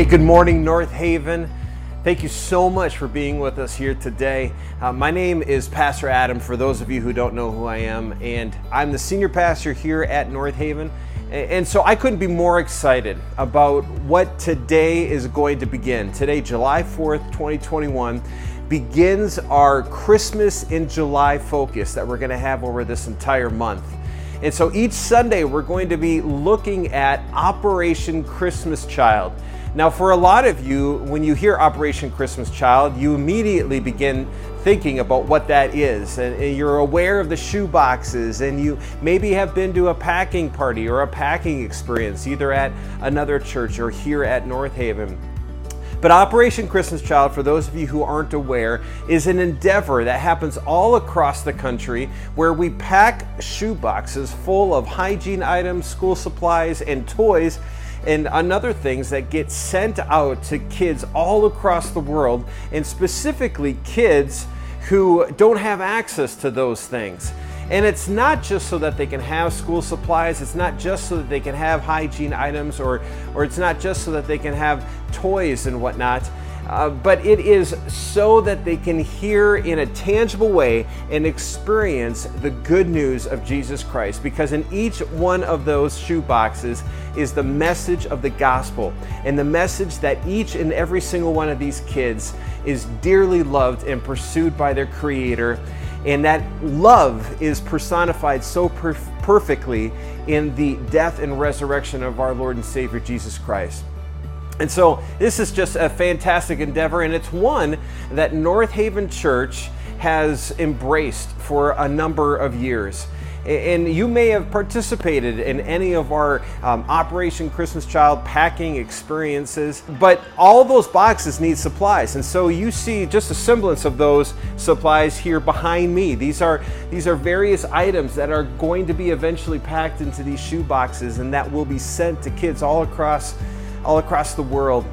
Hey, good morning, North Haven. Thank you so much for being with us here today. Uh, my name is Pastor Adam, for those of you who don't know who I am, and I'm the senior pastor here at North Haven. And so I couldn't be more excited about what today is going to begin. Today, July 4th, 2021, begins our Christmas in July focus that we're going to have over this entire month. And so each Sunday, we're going to be looking at Operation Christmas Child. Now, for a lot of you, when you hear Operation Christmas Child, you immediately begin thinking about what that is. And you're aware of the shoe boxes, and you maybe have been to a packing party or a packing experience, either at another church or here at North Haven. But Operation Christmas Child, for those of you who aren't aware, is an endeavor that happens all across the country where we pack shoe boxes full of hygiene items, school supplies, and toys and another things that get sent out to kids all across the world, and specifically kids who don't have access to those things. And it's not just so that they can have school supplies, it's not just so that they can have hygiene items, or, or it's not just so that they can have toys and whatnot. Uh, but it is so that they can hear in a tangible way and experience the good news of Jesus Christ. Because in each one of those shoe boxes is the message of the gospel and the message that each and every single one of these kids is dearly loved and pursued by their Creator. And that love is personified so per- perfectly in the death and resurrection of our Lord and Savior Jesus Christ. And so this is just a fantastic endeavor, and it's one that North Haven Church has embraced for a number of years. And you may have participated in any of our um, Operation Christmas Child packing experiences, but all those boxes need supplies. And so you see just a semblance of those supplies here behind me. These are, these are various items that are going to be eventually packed into these shoe boxes and that will be sent to kids all across all across the world.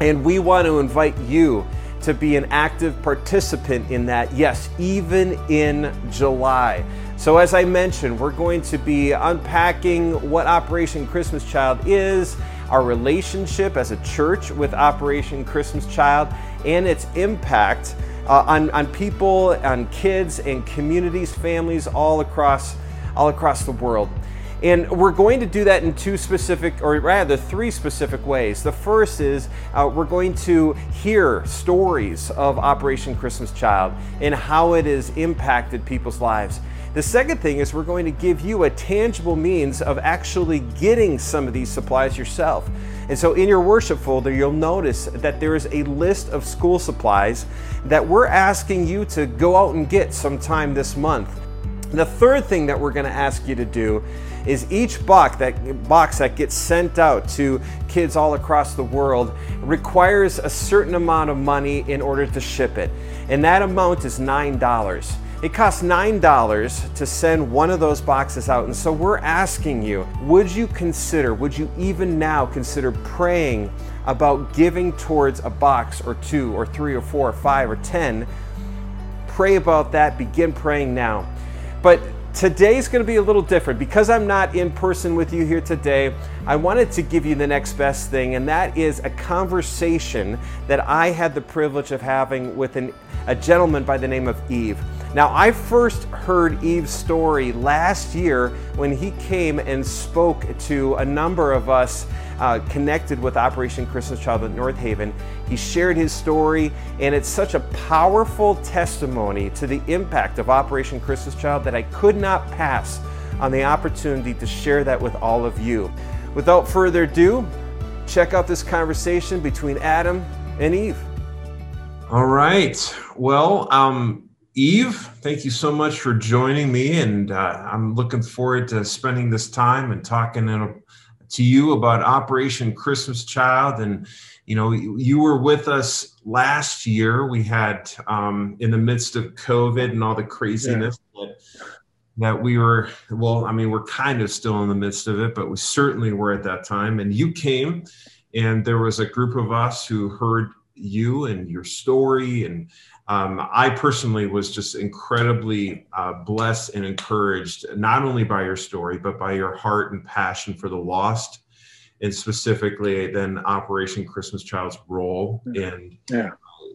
And we want to invite you to be an active participant in that, yes, even in July. So, as I mentioned, we're going to be unpacking what Operation Christmas Child is, our relationship as a church with Operation Christmas Child, and its impact uh, on, on people, on kids, and communities, families all across, all across the world. And we're going to do that in two specific, or rather three specific ways. The first is uh, we're going to hear stories of Operation Christmas Child and how it has impacted people's lives. The second thing is we're going to give you a tangible means of actually getting some of these supplies yourself. And so in your worship folder, you'll notice that there is a list of school supplies that we're asking you to go out and get sometime this month. The third thing that we're going to ask you to do is each box that box that gets sent out to kids all across the world requires a certain amount of money in order to ship it. And that amount is $9. It costs $9 to send one of those boxes out. And so we're asking you, would you consider, would you even now consider praying about giving towards a box or two or three or four or five or 10? Pray about that. Begin praying now. But today's going to be a little different because I'm not in person with you here today. I wanted to give you the next best thing, and that is a conversation that I had the privilege of having with an, a gentleman by the name of Yves. Now, I first heard Yves's story last year when he came and spoke to a number of us uh, connected with Operation Christmas Child at North Haven. He shared his story, and it's such a powerful testimony to the impact of Operation Christmas Child that I could not pass on the opportunity to share that with all of you. Without further ado, check out this conversation between Adam and Eve. All right. Well, um, Yves, thank you so much for joining me, and uh, I'm looking forward to spending this time and talking a, to you about Operation Christmas Child. And you know, you were with us last year. We had um, in the midst of COVID and all the craziness yeah. that, that we were. Well, I mean, we're kind of still in the midst of it, but we certainly were at that time. And you came, and there was a group of us who heard you and your story and um, I personally was just incredibly uh, blessed and encouraged, not only by your story, but by your heart and passion for the lost and specifically then Operation Christmas Child's role in yeah.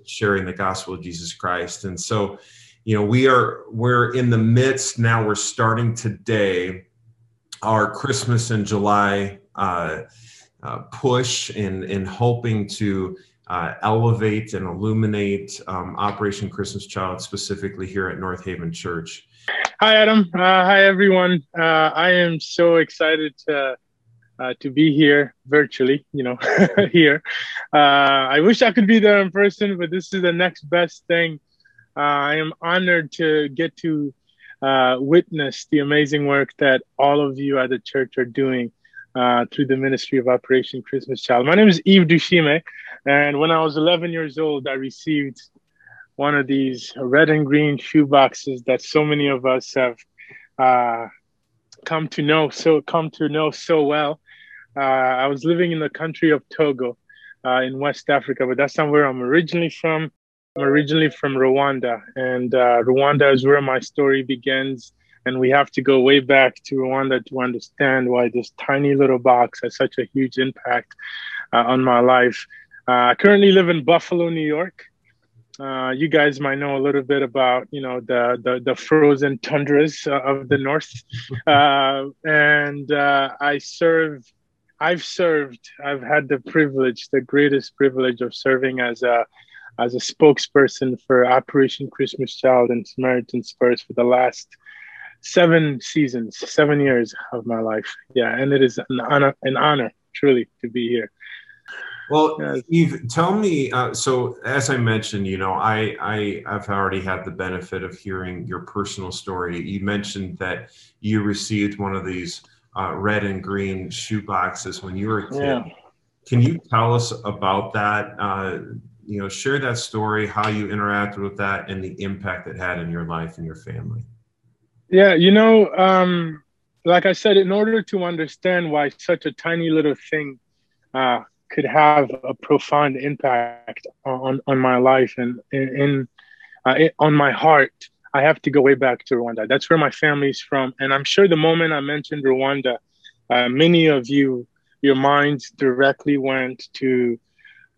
sharing the gospel of Jesus Christ. And so, you know, we are we're in the midst now. We're starting today our Christmas in July uh, uh, push in in hoping to uh, elevate and illuminate um, Operation Christmas Child specifically here at North Haven Church. Hi, Adam. Uh, hi, everyone. Uh, I am so excited to uh, to be here virtually, you know, here. Uh, I wish I could be there in person, but this is the next best thing. Uh, I am honored to get to witness the amazing work that all of you at the church are doing uh, through the ministry of Operation Christmas Child. My name is Yves Dushime, and when I was 11 years old, I received one of these red and green shoe boxes that so many of us have uh, come to know so come to know so well. Uh, I was living in the country of Togo uh, in West Africa, but that's not where I'm originally from. I'm originally from Rwanda, and uh, Rwanda is where my story begins. And we have to go way back to Rwanda to understand why this tiny little box has such a huge impact uh, on my life. Uh, I currently live in Buffalo, New York. Uh, you guys might know a little bit about you know the the, the frozen tundras of the north, and I serve I've served, I've had the privilege, the greatest privilege of serving as a as a spokesperson for Operation Christmas Child and Samaritan's Purse for the last seven seasons, seven years of my life. Yeah, and it is an honor, an honor truly to be here. Well. Yves, tell me. Uh, so, as I mentioned, you know, I, I I've already had the benefit of hearing your personal story. You mentioned that you received one of these uh, red and green shoe boxes when you were a kid. Yeah. Can you tell us about that? Uh, you know, share that story, how you interacted with that, and the impact it had in your life and your family. Yeah, you know, um, like I said, in order to understand why such a tiny little thing uh, could have a profound impact on on my life and in, uh, on my heart, I have to go way back to Rwanda. That's where my family's from. And I'm sure the moment I mentioned Rwanda, uh, many of you, your minds directly went to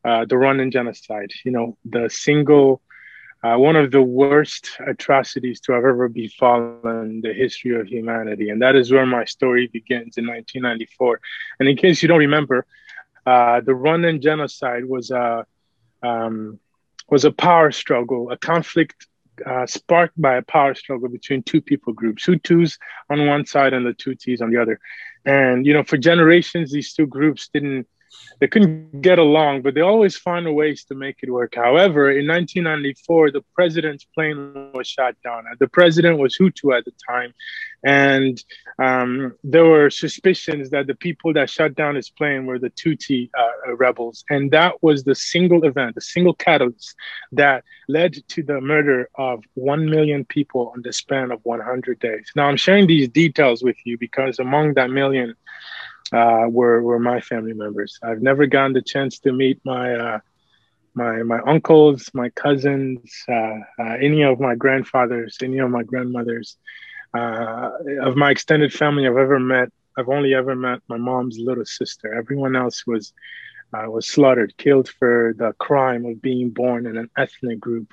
uh, the Rwandan genocide. You know, the single, uh, one of the worst atrocities to have ever befallen the history of humanity. And that is where my story begins in 1994. And in case you don't remember, uh, the Rwandan genocide was a um, was a power struggle, a conflict uh, sparked by a power struggle between two people groups, Hutus on one side and the Tutsis on the other. And, you know, for generations, these two groups didn't they couldn't get along, but they always found ways to make it work. However, in 1994, the president's plane was shot down. The president was Hutu at the time, and um, there were suspicions that the people that shot down his plane were the Tutsi uh, rebels, and that was the single event, the single catalyst that led to the murder of one million people in the span of 100 days. Now, I'm sharing these details with you because among that million uh, were were my family members. I've never gotten the chance to meet my uh, my my uncles, my cousins, uh, uh any of my grandfathers, any of my grandmothers. Uh, of my extended family, I've ever met. I've only ever met my mom's little sister. Everyone else was uh, was slaughtered, killed for the crime of being born in an ethnic group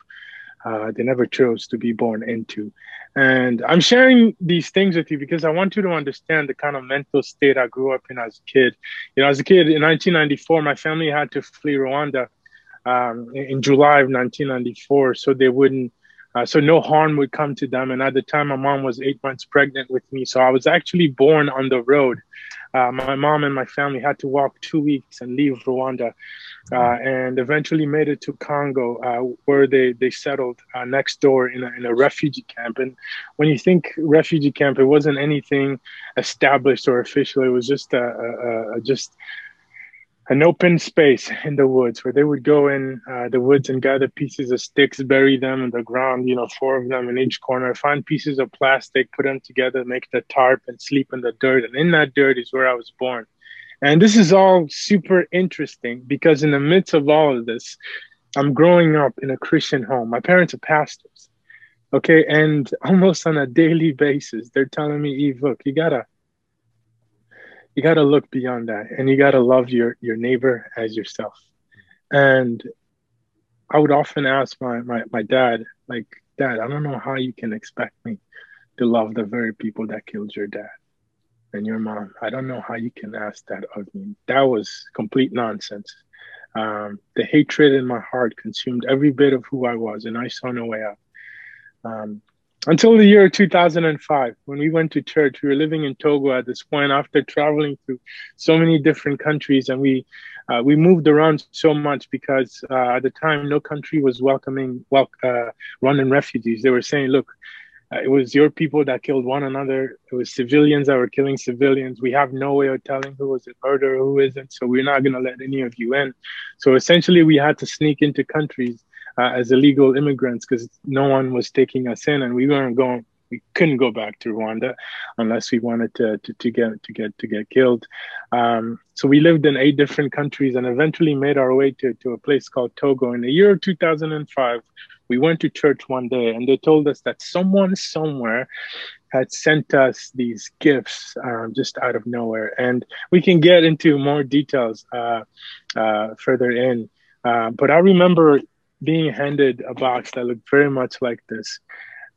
they never chose to be born into. And I'm sharing these things with you because I want you to understand the kind of mental state I grew up in as a kid. You know, as a kid in 1994, my family had to flee Rwanda um, in July of 1994, so they wouldn't, uh, so no harm would come to them. And at the time, my mom was eight months pregnant with me, so I was actually born on the road. Uh, my mom and my family had to walk two weeks and leave Rwanda uh, and eventually made it to Congo, uh, where they, they settled uh, next door in a, in a refugee camp. And when you think refugee camp, it wasn't anything established or official. It was just a, a, a just an open space in the woods where they would go in uh, the woods and gather pieces of sticks, bury them in the ground, you know, four of them in each corner, find pieces of plastic, put them together, make the tarp, and sleep in the dirt. And in that dirt is where I was born. And this is all super interesting because in the midst of all of this, I'm growing up in a Christian home. My parents are pastors. Okay. And almost on a daily basis, they're telling me, Yves, look, you gotta, you got to look beyond that and you got to love your your neighbor as yourself. And i would often ask my, my my dad like dad i don't know how you can expect me to love the very people that killed your dad and your mom. I don't know how you can ask that of me. That was complete nonsense. Um, the hatred in my heart consumed every bit of who i was and i saw no way out. Um, until the year 2005 when we went to church we were living in togo at this point after traveling through so many different countries and we uh, we moved around so much because uh, at the time no country was welcoming well uh, Rwandan refugees. They were saying look uh, it was your people that killed one another. It was civilians that were killing civilians. We have no way of telling who was a murderer who isn't so we're not going to let any of you in. So essentially we had to sneak into countries uh, as illegal immigrants because no one was taking us in, and we weren't going. We couldn't go back to Rwanda unless we wanted to to, to get to get to get killed. Um, so we lived in eight different countries and eventually made our way to, to a place called Togo. In the year 2005, we went to church one day and they told us that someone somewhere had sent us these gifts um, just out of nowhere. And we can get into more details uh, uh, further in. Uh, but I remember being handed a box that looked very much like this.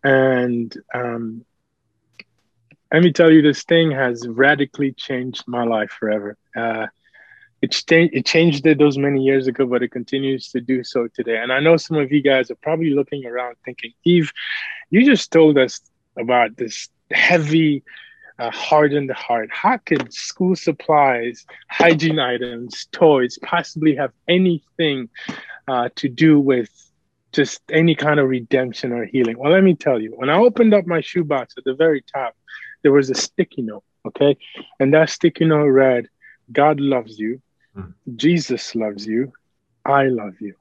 And um, let me tell you, this thing has radically changed my life forever. Uh, it, it changed it those many years ago, but it continues to do so today. And I know some of you guys are probably looking around thinking, Yves, you just told us about this heavy, uh, hardened heart. How could school supplies, hygiene items, toys possibly have anything uh, to do with just any kind of redemption or healing. Well, let me tell you, when I opened up my shoebox at the very top, there was a sticky note, okay? And that sticky note read, God loves you, mm. Jesus loves you, I love you.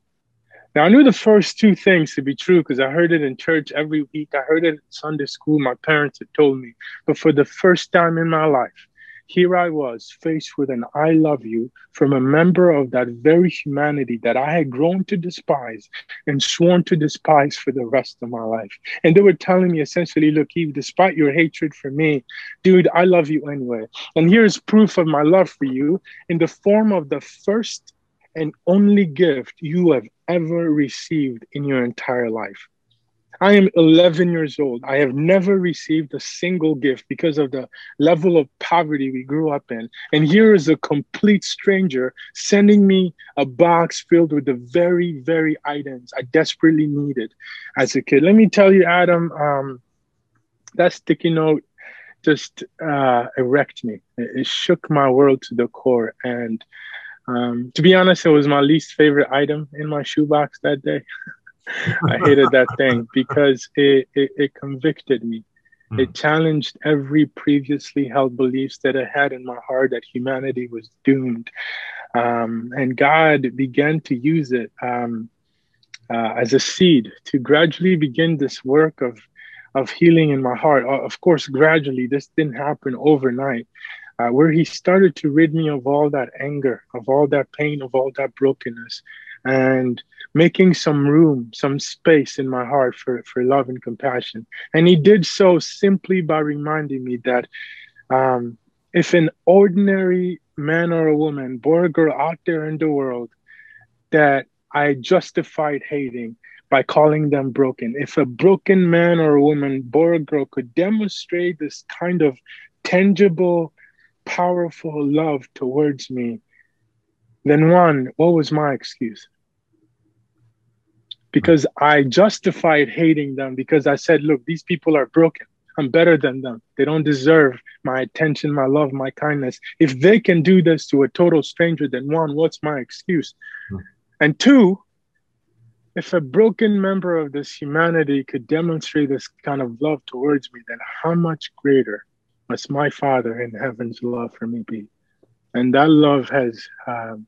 Now, I knew the first two things to be true because I heard it in church every week. I heard it in Sunday school. My parents had told me. But for the first time in my life, here I was faced with an I love you from a member of that very humanity that I had grown to despise and sworn to despise for the rest of my life. And they were telling me essentially, look, Yves, despite your hatred for me, dude, I love you anyway. And here's proof of my love for you in the form of the first and only gift you have ever received in your entire life. I am 11 years old. I have never received a single gift because of the level of poverty we grew up in. And here is a complete stranger sending me a box filled with the very, very items I desperately needed as a kid. Let me tell you, Adam, um, that sticky note just uh, wrecked me. It, it, shook my world to the core. And um, to be honest, it was my least favorite item in my shoebox that day. I hated that thing because it, it, it convicted me. Mm. It challenged every previously held beliefs that I had in my heart that humanity was doomed. Um, and God began to use it um, uh, as a seed to gradually begin this work of, of healing in my heart. Uh, of course, gradually, this didn't happen overnight. Uh, where he started to rid me of all that anger, of all that pain, of all that brokenness, and making some room, some space in my heart for, for love and compassion. And he did so simply by reminding me that um, if an ordinary man or a woman, boy or girl out there in the world, that I justified hating by calling them broken. If a broken man or a woman, boy or girl, could demonstrate this kind of tangible, powerful love towards me, then one, what was my excuse? Because I justified hating them because I said, look, these people are broken. I'm better than them. They don't deserve my attention, my love, my kindness. If they can do this to a total stranger, then one, what's my excuse? Mm. And two, if a broken member of this humanity could demonstrate this kind of love towards me, then how much greater must my Father in heaven's love for me be? And that love has um,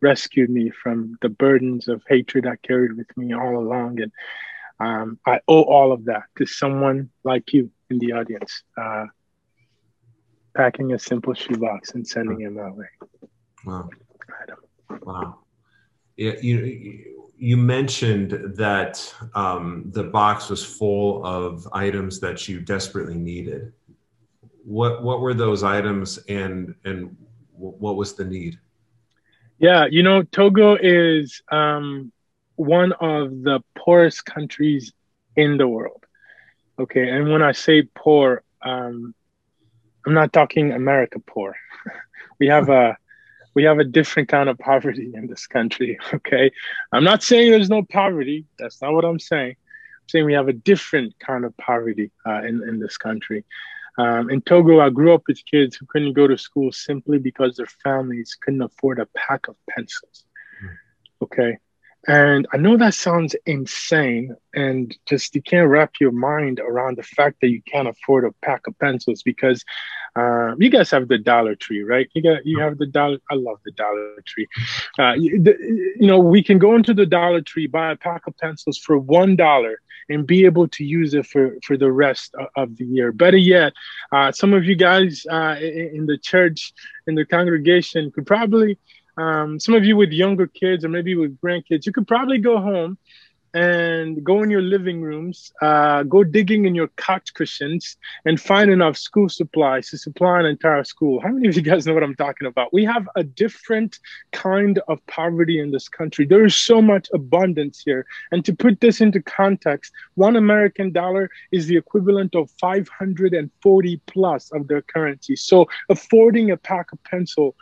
rescued me from the burdens of hatred I carried with me all along. And um, I owe all of that to someone like you in the audience, uh, packing a simple shoebox and sending it my way. Wow. Wow. Yeah, you you mentioned that um, the box was full of items that you desperately needed. what what were those items and and what was the need? Yeah, you know, Togo is um, one of the poorest countries in the world. Okay, and when I say poor, um, I'm not talking America poor. we have a we have a different kind of poverty in this country. Okay, I'm not saying there's no poverty. That's not what I'm saying. I'm saying we have a different kind of poverty uh, in in this country. Um, in Togo, I grew up with kids who couldn't go to school simply because their families couldn't afford a pack of pencils. Hmm. Okay. And I know that sounds insane, and just you can't wrap your mind around the fact that you can't afford a pack of pencils because uh, you guys have the Dollar Tree, right? You got you have the Dollar. I love the Dollar Tree. Uh, you, the, you know, we can go into the Dollar Tree, buy a pack of pencils for one dollar, and be able to use it for for the rest of the year. Better yet, uh, some of you guys uh, in the church, in the congregation, could probably um, some of you with younger kids or maybe with grandkids, you could probably go home and go in your living rooms, uh, go digging in your couch cushions and find enough school supplies to supply an entire school. How many of you guys know what I'm talking about? We have a different kind of poverty in this country. There is so much abundance here. And to put this into context, one American dollar is the equivalent of 540 plus of their currency. So affording a pack of pencil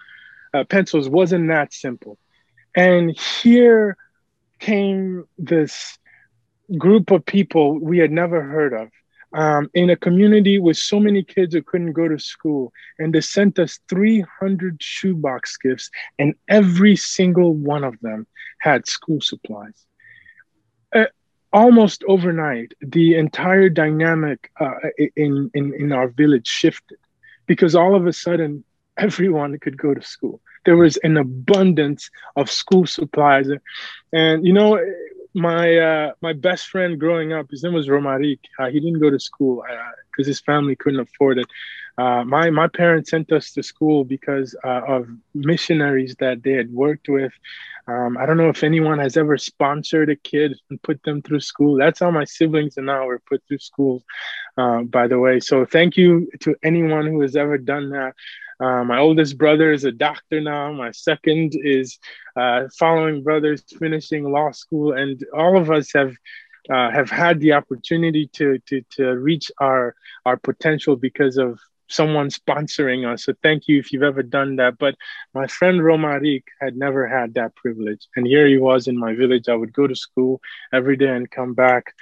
uh, pencils wasn't that simple. And here came this group of people we had never heard of um, in a community with so many kids who couldn't go to school. And they sent us 300 shoebox gifts, and every single one of them had school supplies. Uh, almost overnight, the entire dynamic uh, in, in, in our village shifted because all of a sudden, everyone could go to school. There was an abundance of school supplies, and you know, my uh, my best friend growing up, his name was Romaric. Uh, he didn't go to school because uh, his family couldn't afford it. Uh, my my parents sent us to school because uh, of missionaries that they had worked with. Um, I don't know if anyone has ever sponsored a kid and put them through school. That's how my siblings and I were put through school, uh, by the way. So thank you to anyone who has ever done that. Uh, my oldest brother is a doctor now. My second is uh, following brothers finishing law school, and all of us have uh, have had the opportunity to to to reach our our potential because of someone sponsoring us. So thank you if you've ever done that. But my friend Romaric had never had that privilege, and here he was in my village. I would go to school every day and come back.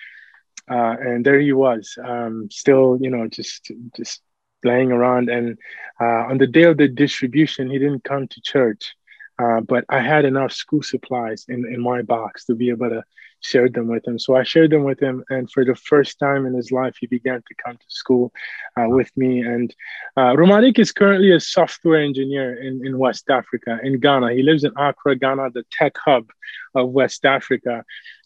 Uh, and there he was, um, still, you know, just just laying around. And uh, on the day of the distribution, he didn't come to church. Uh, but I had enough school supplies in, in my box to be able to share them with him. So I shared them with him. And for the first time in his life, he began to come to school uh, with me. And uh, Romaric is currently a software engineer in, in West Africa, in Ghana. He lives in Accra, Ghana, the tech hub of West Africa.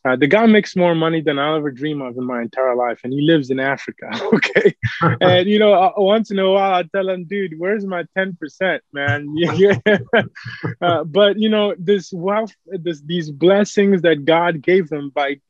Uh, the guy makes more money than I'll ever dream of in my entire life, and he lives in Africa. Okay, and you know, uh, once in a while, I tell him, "Dude, where's my ten percent, man?" uh, but you know, this wealth, this these blessings that God gave them by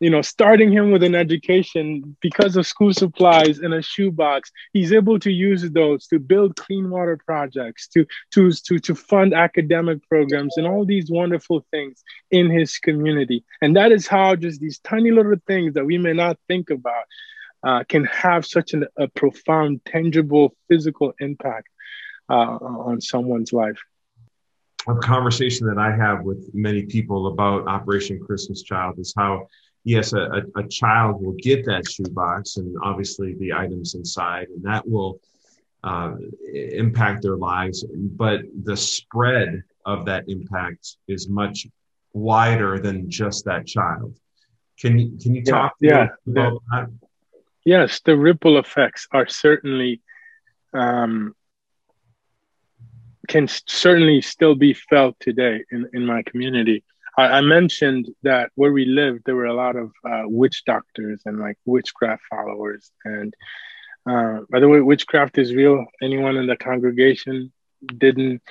you know, starting him with an education because of school supplies and a shoebox, he's able to use those to build clean water projects, to to to to fund academic programs and all these wonderful things in his community. And that is how just these tiny little things that we may not think about uh, can have such an, a profound, tangible, physical impact uh, on someone's life. A conversation that I have with many people about Operation Christmas Child is how yes, a, a, child will get that shoebox and obviously the items inside, and that will uh, impact their lives. But the spread of that impact is much wider than just that child. Can you can you talk yeah, about yeah. that? Yes, the ripple effects are certainly um, can certainly still be felt today in, in my community. I, I mentioned that where we lived, there were a lot of uh, witch doctors and like witchcraft followers. And uh, by the way, witchcraft is real. Anyone in the congregation didn't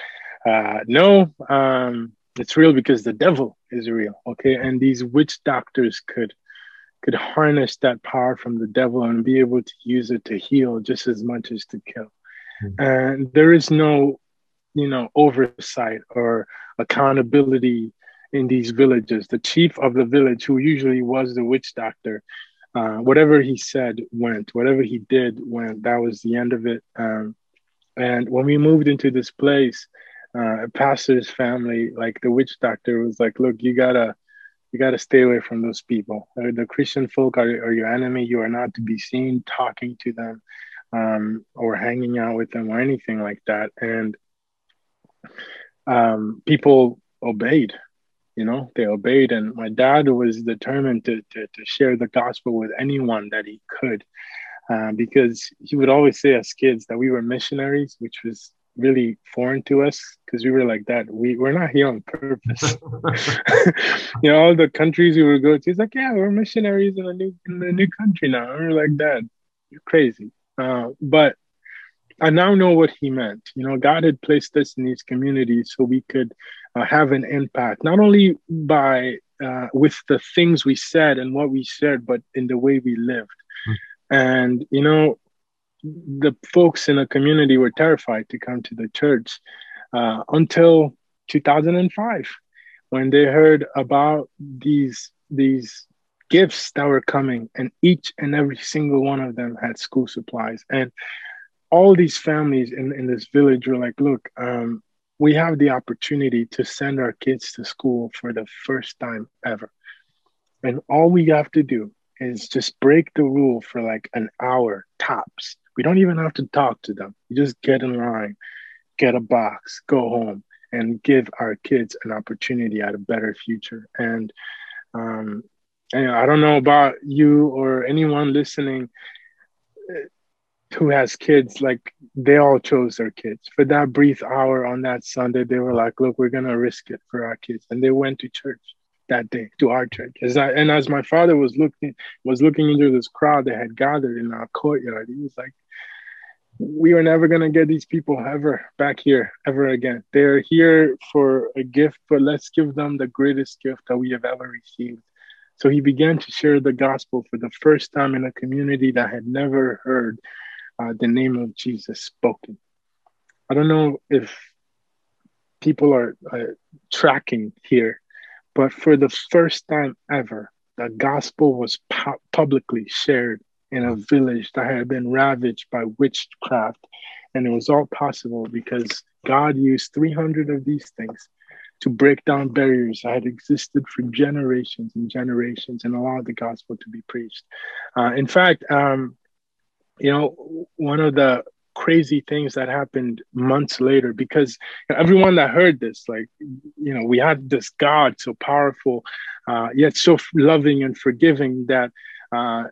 uh, know. Um, it's real because the devil is real. Okay, and these witch doctors could could harness that power from the devil and be able to use it to heal just as much as to kill. Mm-hmm. And there is no, you know, oversight or accountability in these villages. The chief of the village, who usually was the witch doctor, uh, whatever he said went, whatever he did went. That was the end of it. Um, and when we moved into this place, uh, pastor's family, like the witch doctor, was like, "Look, you gotta, you gotta stay away from those people. The Christian folk are, are your enemy. You are not to be seen talking to them, um, or hanging out with them, or anything like that." And um, people obeyed you know they obeyed. And my dad was determined to, to, to share the gospel with anyone that he could uh, because he would always say as kids that we were missionaries which was really foreign to us because we were like that. We, we're not here on purpose. You know all the countries we would go to he's like yeah we're missionaries in a new in a new country now. And we're like that you're crazy. Uh, but I now know what he meant. You know, God had placed us in these communities so we could uh, have an impact, not only by uh, with the things we said and what we said, but in the way we lived. Mm. And you know, the folks in the community were terrified to come to the church uh, until 2005, when they heard about these these gifts that were coming, and each and every single one of them had school supplies and all these families in, in this village were like, look, um, we have the opportunity to send our kids to school for the first time ever. And all we have to do is just break the rule for like an hour tops. We don't even have to talk to them. You just get in line, get a box, go home, and give our kids an opportunity at a better future. And, um, and I don't know about you or anyone listening who has kids, like they all chose their kids. For that brief hour on that Sunday, they were like, look, we're gonna risk it for our kids. And they went to church that day, to our church. As I, and as my father was looking was looking into this crowd that had gathered in our courtyard, he was like, we are never gonna get these people ever back here ever again. They're here for a gift, but let's give them the greatest gift that we have ever received. So he began to share the gospel for the first time in a community that had never heard uh, the name of Jesus spoken. I don't know if people are uh, tracking here, but for the first time ever, the gospel was pu- publicly shared in a village that had been ravaged by witchcraft. And it was all possible because God used 300 of these things to break down barriers that had existed for generations and generations and allow the gospel to be preached. Uh, in fact, um, you know, one of the crazy things that happened months later because everyone that heard this like you know we had this god so powerful uh, yet so loving and forgiving that uh,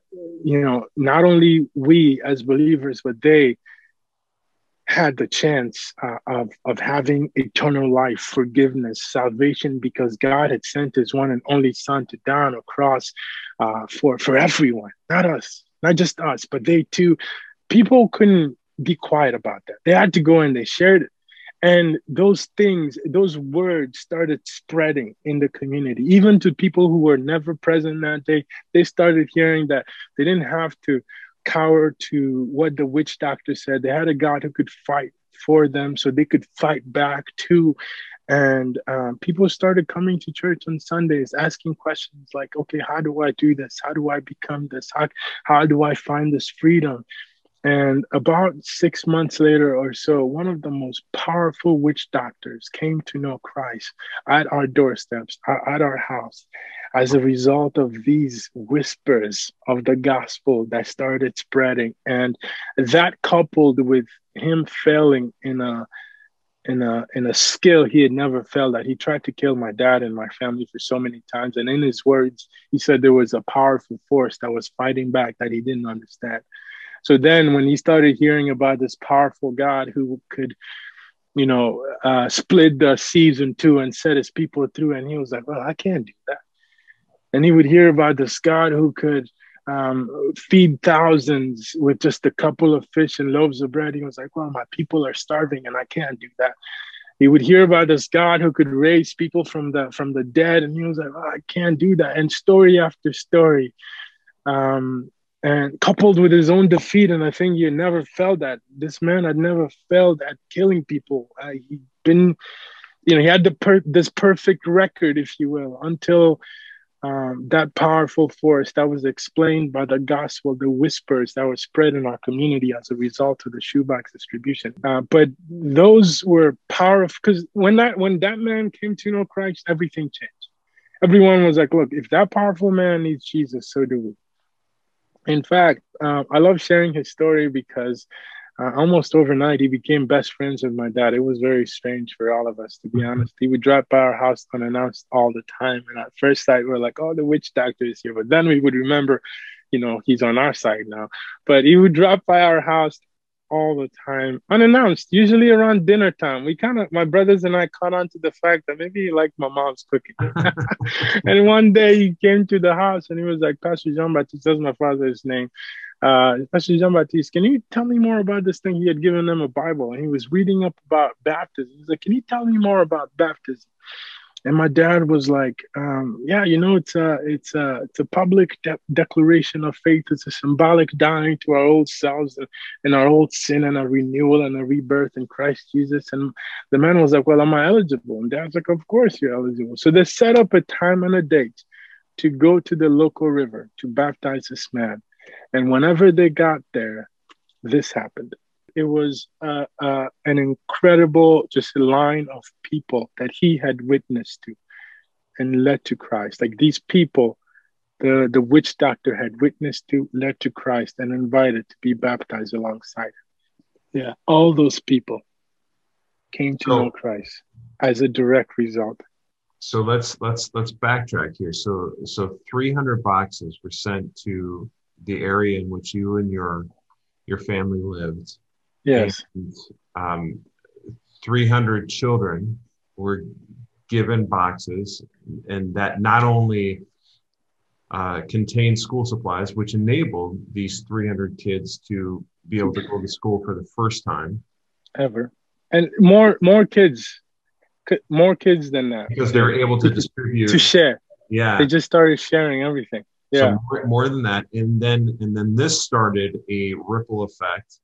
you know not only we as believers but they had the chance uh, of, of having eternal life forgiveness salvation because god had sent his one and only son to die on a cross uh, for for everyone not us not just us, but they too. People couldn't be quiet about that. They had to go and they shared it. And those things, those words started spreading in the community, even to people who were never present that day. They started hearing that they didn't have to cower to what the witch doctor said. They had a God who could fight for them so they could fight back too. And um, people started coming to church on sundays asking questions like okay how do i do this? How do i become this? How, how do i find this freedom? And about six months later or so, one of the most powerful witch doctors came to know Christ at our doorsteps, at our house, as a result of these whispers of the gospel that started spreading. And that coupled with him failing in a in a in a skill he had never felt that he tried to kill my dad and my family for so many times. And in his words he said there was a powerful force that was fighting back that he didn't understand. So then when he started hearing about this powerful god who could you know uh, split the seas in two and set his people through and he was like well i can't do that. And he would hear about this god who could um, feed thousands with just a couple of fish and loaves of bread. He was like, Well, my people are starving and I can't do that. He would hear about this God who could raise people from the from the dead, and he was like, oh, I can't do that. And story after story, Um, and coupled with his own defeat, and I think he never felt that. This man had never failed at killing people. Uh, he'd been, you know, he had the per- this perfect record, if you will, until um, that powerful force that was explained by the gospel, the whispers that were spread in our community as a result of the shoebox distribution. Uh, but those were powerful because when that when that man came to know Christ, everything changed. Everyone was like, "Look, if that powerful man needs Jesus, so do we." In fact, uh, I love sharing his story because uh, almost overnight he became best friends with my dad. It was very strange for all of us, to be honest. He would drive by our house unannounced all the time, and at first sight we we're like, "Oh, the witch doctor is here," but then we would remember, you know, he's on our side now. But he would drop by our house all the time, unannounced, usually around dinner time. We kind of, my brothers and I caught on to the fact that maybe he liked my mom's cooking. and one day he came to the house and he was like, Pastor Jean Baptiste, that's my father's name. Uh, Jean Baptiste, can you tell me more about this thing? He had given them a Bible and he was reading up about baptism. He's like, Can you tell me more about baptism? And my dad was like, um, "Yeah, you know, it's a it's a it's a public de- declaration of faith. It's a symbolic dying to our old selves and, and, our old sin and a renewal and a rebirth in Christ Jesus." And the man was like, "Well, am I eligible?" And dad's like, "Of course you're eligible." So they set up a time and a date to go to the local river to baptize this man. And whenever they got there, this happened it was uh, uh, an incredible just line of people that he had witnessed to and led to Christ. Like these people, the the witch doctor had witnessed to, led to Christ, and invited to be baptized alongside him. Yeah, all those people came to so, know Christ as a direct result. So let's let's let's backtrack here. So so 300 boxes were sent to the area in which you and your your family lived Yes. And, um, 300 children were given boxes, and that not only uh, contained school supplies, which enabled these 300 kids to be able to go to school for the first time ever, and more more kids, more kids than that because they were able to distribute to share. Yeah, they just started sharing everything. Yeah, so more, more than that, and then and then this started a ripple effect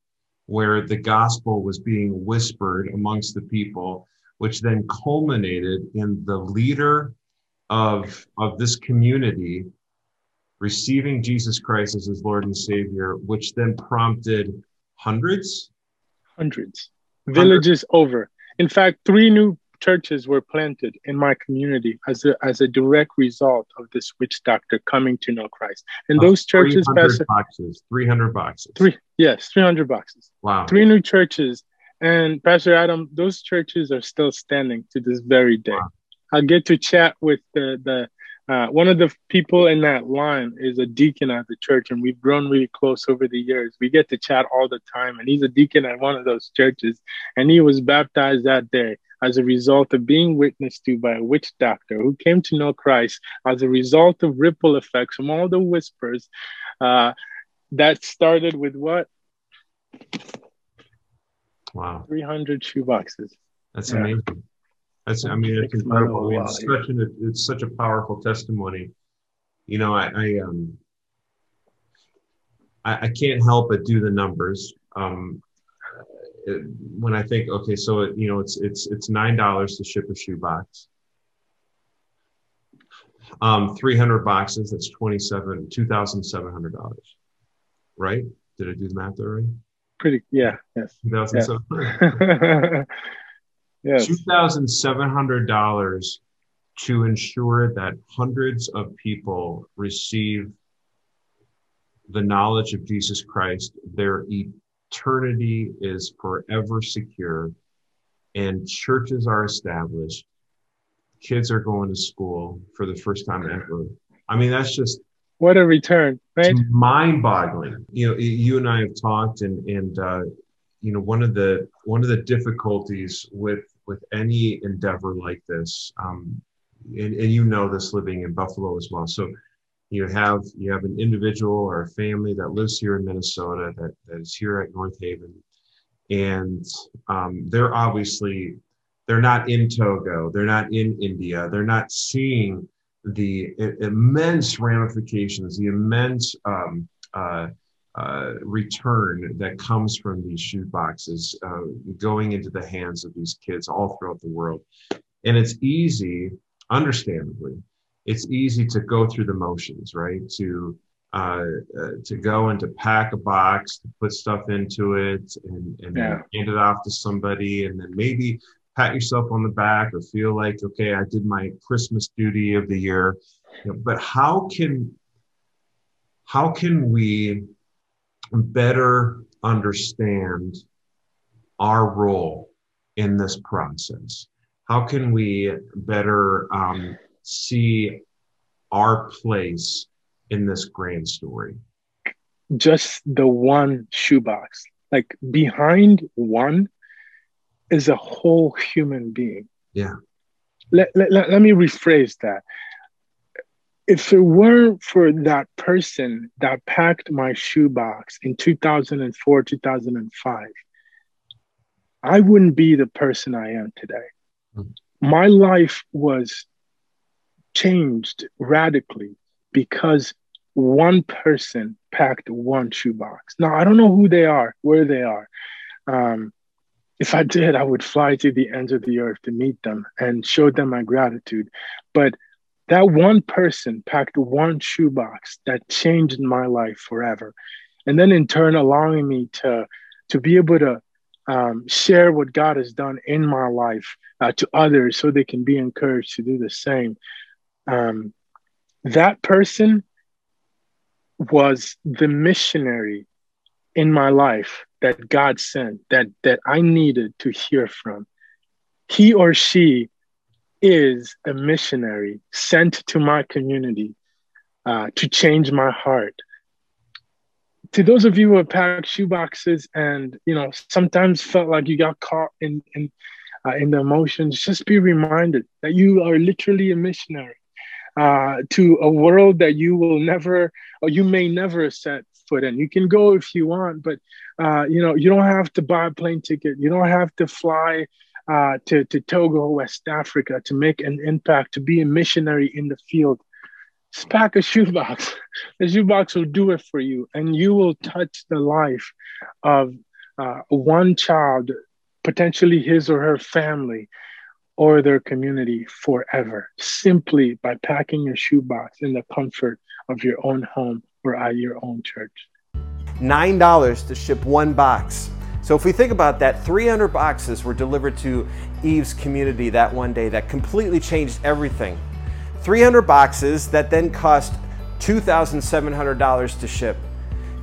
where the gospel was being whispered amongst the people, which then culminated in the leader of, of this community receiving Jesus Christ as his Lord and Savior, which then prompted hundreds? Hundreds. Villages hundreds. over. In fact, three new churches were planted in my community as a, as a direct result of this witch doctor coming to know Christ. And uh, those churches, 300 Pastor, boxes, 300 boxes. Three, yes, 300 boxes. Wow. Three new churches. And Pastor Adam, those churches are still standing to this very day. Wow. I get to chat with the, the uh, one of the people in that line is a deacon at the church, and we've grown really close over the years. We get to chat all the time, and he's a deacon at one of those churches, and he was baptized that day as a result of being witnessed to by a witch doctor who came to know Christ as a result of ripple effects from all the whispers uh, that started with what? Wow. 300 shoeboxes. That's yeah. amazing. That's, I mean, it's incredible. I mean, it's, such an, it's such a powerful testimony. You know, I, I um, I, I can't help but do the numbers. Um, when I think, okay, so it, you know, it's it's it's nine dollars to ship a shoebox. Um, three hundred boxes. That's twenty seven, two thousand seven hundred dollars. Right? Did I do the math there right? Pretty. Yeah. Yes. Two thousand seven. yes. Two thousand seven hundred dollars to ensure that hundreds of people receive the knowledge of Jesus Christ, their eternity is forever secure and churches are established. Kids are going to school for the first time ever. I mean that's just what a return right? mind boggling you know you and i have talked and and uh, you know one of the one of the difficulties with with any endeavor like this um, and, and you know this living in buffalo as well. So you have you have an individual or a family that lives here in Minnesota that, that is here at North Haven, and um, they're obviously they're not in Togo, they're not in India, they're not seeing the immense ramifications, the immense um, uh, uh, return that comes from these shoe boxes uh, going into the hands of these kids all throughout the world. And it's easy, understandably, it's easy to go through the motions, right? To uh, uh, to go and to pack a box, to put stuff into it, and, and yeah. hand it off to somebody, and then maybe pat yourself on the back or feel like, okay, I did my Christmas duty of the year. You know, but how can how can we better understand our role in this process? How can we better um, see our place in this grand story? Just the one shoebox. Like behind one is a whole human being. Yeah. Let, let, let, let me rephrase that. If it weren't for that person that packed my shoebox in 2004, 2005, I wouldn't be the person I am today. Mm-hmm. My life was changed radically because one person packed one shoebox. Now, I don't know who they are, where they are. Um, if I did, I would fly to the ends of the earth to meet them and show them my gratitude. But that one person packed one shoebox that changed my life forever. And then in turn, allowing me to, to be able to um, share what God has done in my life uh, to others so they can be encouraged to do the same um, that person was the missionary in my life that God sent that that I needed to hear from. He or she is a missionary sent to my community uh, to change my heart. To those of you who have packed shoeboxes and you know sometimes felt like you got caught in in uh, in the emotions, just be reminded that you are literally a missionary uh, to a world that you will never or you may never set foot in. You can go if you want, but uh, you know you don't have to buy a plane ticket. You don't have to fly uh, to to Togo, West Africa, to make an impact, to be a missionary in the field. Just pack a shoebox. The shoebox will do it for you, and you will touch the life of uh, one child, potentially his or her family, or their community forever simply by packing your shoebox in the comfort of your own home or at your own church. $9 to ship one box. So if we think about that, 300 boxes were delivered to Yves's community that one day that completely changed everything. 300 boxes that then cost $2,700 to ship.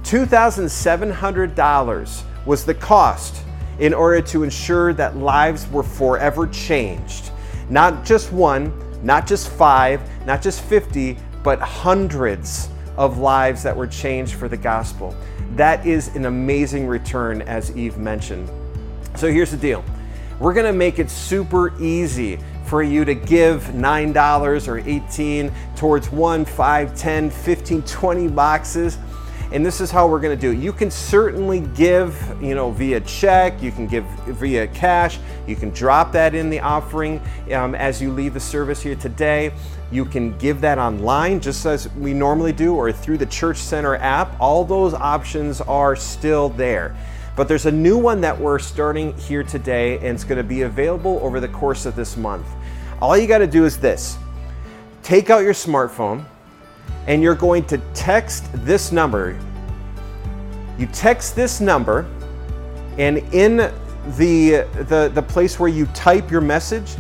$2,700 was the cost in order to ensure that lives were forever changed. Not just one, not just five, not just 50, but hundreds of lives that were changed for the gospel. That is an amazing return, as Yves mentioned. So here's the deal we're gonna make it super easy for you to give $9 or 18 towards one, five, 10, 15, 20 boxes and this is how we're going to do it. You can certainly give, you know, via check, you can give via cash, you can drop that in the offering um, as you leave the service here today. You can give that online just as we normally do or through the Church Center app. All those options are still there. But there's a new one that we're starting here today and it's going to be available over the course of this month. All you got to do is this take out your smartphone and you're going to text this number. You text this number, and in the, the, the place where you type your message,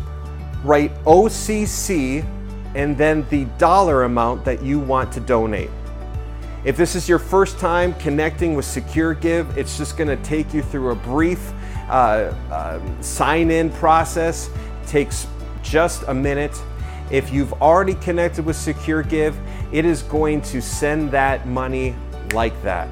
write OCC and then the dollar amount that you want to donate. If this is your first time connecting with Secure Give, it's just going to take you through a brief uh, uh, sign in process. It takes just a minute. If you've already connected with Secure Give, it is going to send that money like that.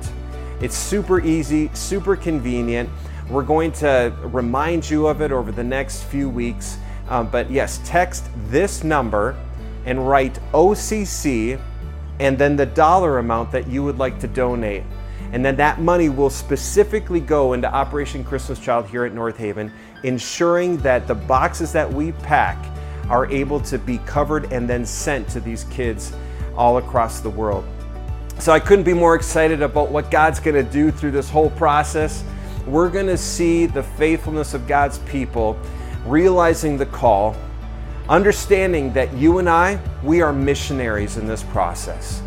It's super easy, super convenient. We're going to remind you of it over the next few weeks. Um, but yes, text this number and write OCC and then the dollar amount that you would like to donate. And then that money will specifically go into Operation Christmas Child here at North Haven, ensuring that the boxes that we pack are able to be covered and then sent to these kids all across the world. So I couldn't be more excited about what God's going to do through this whole process. We're going to see the faithfulness of God's people, realizing the call, understanding that you and I, we are missionaries in this process.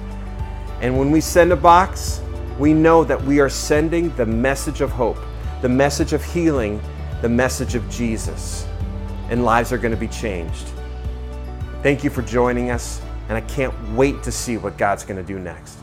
And when we send a box, we know that we are sending the message of hope, the message of healing, the message of Jesus. And lives are going to be changed. Thank you for joining us, and I can't wait to see what God's going to do next.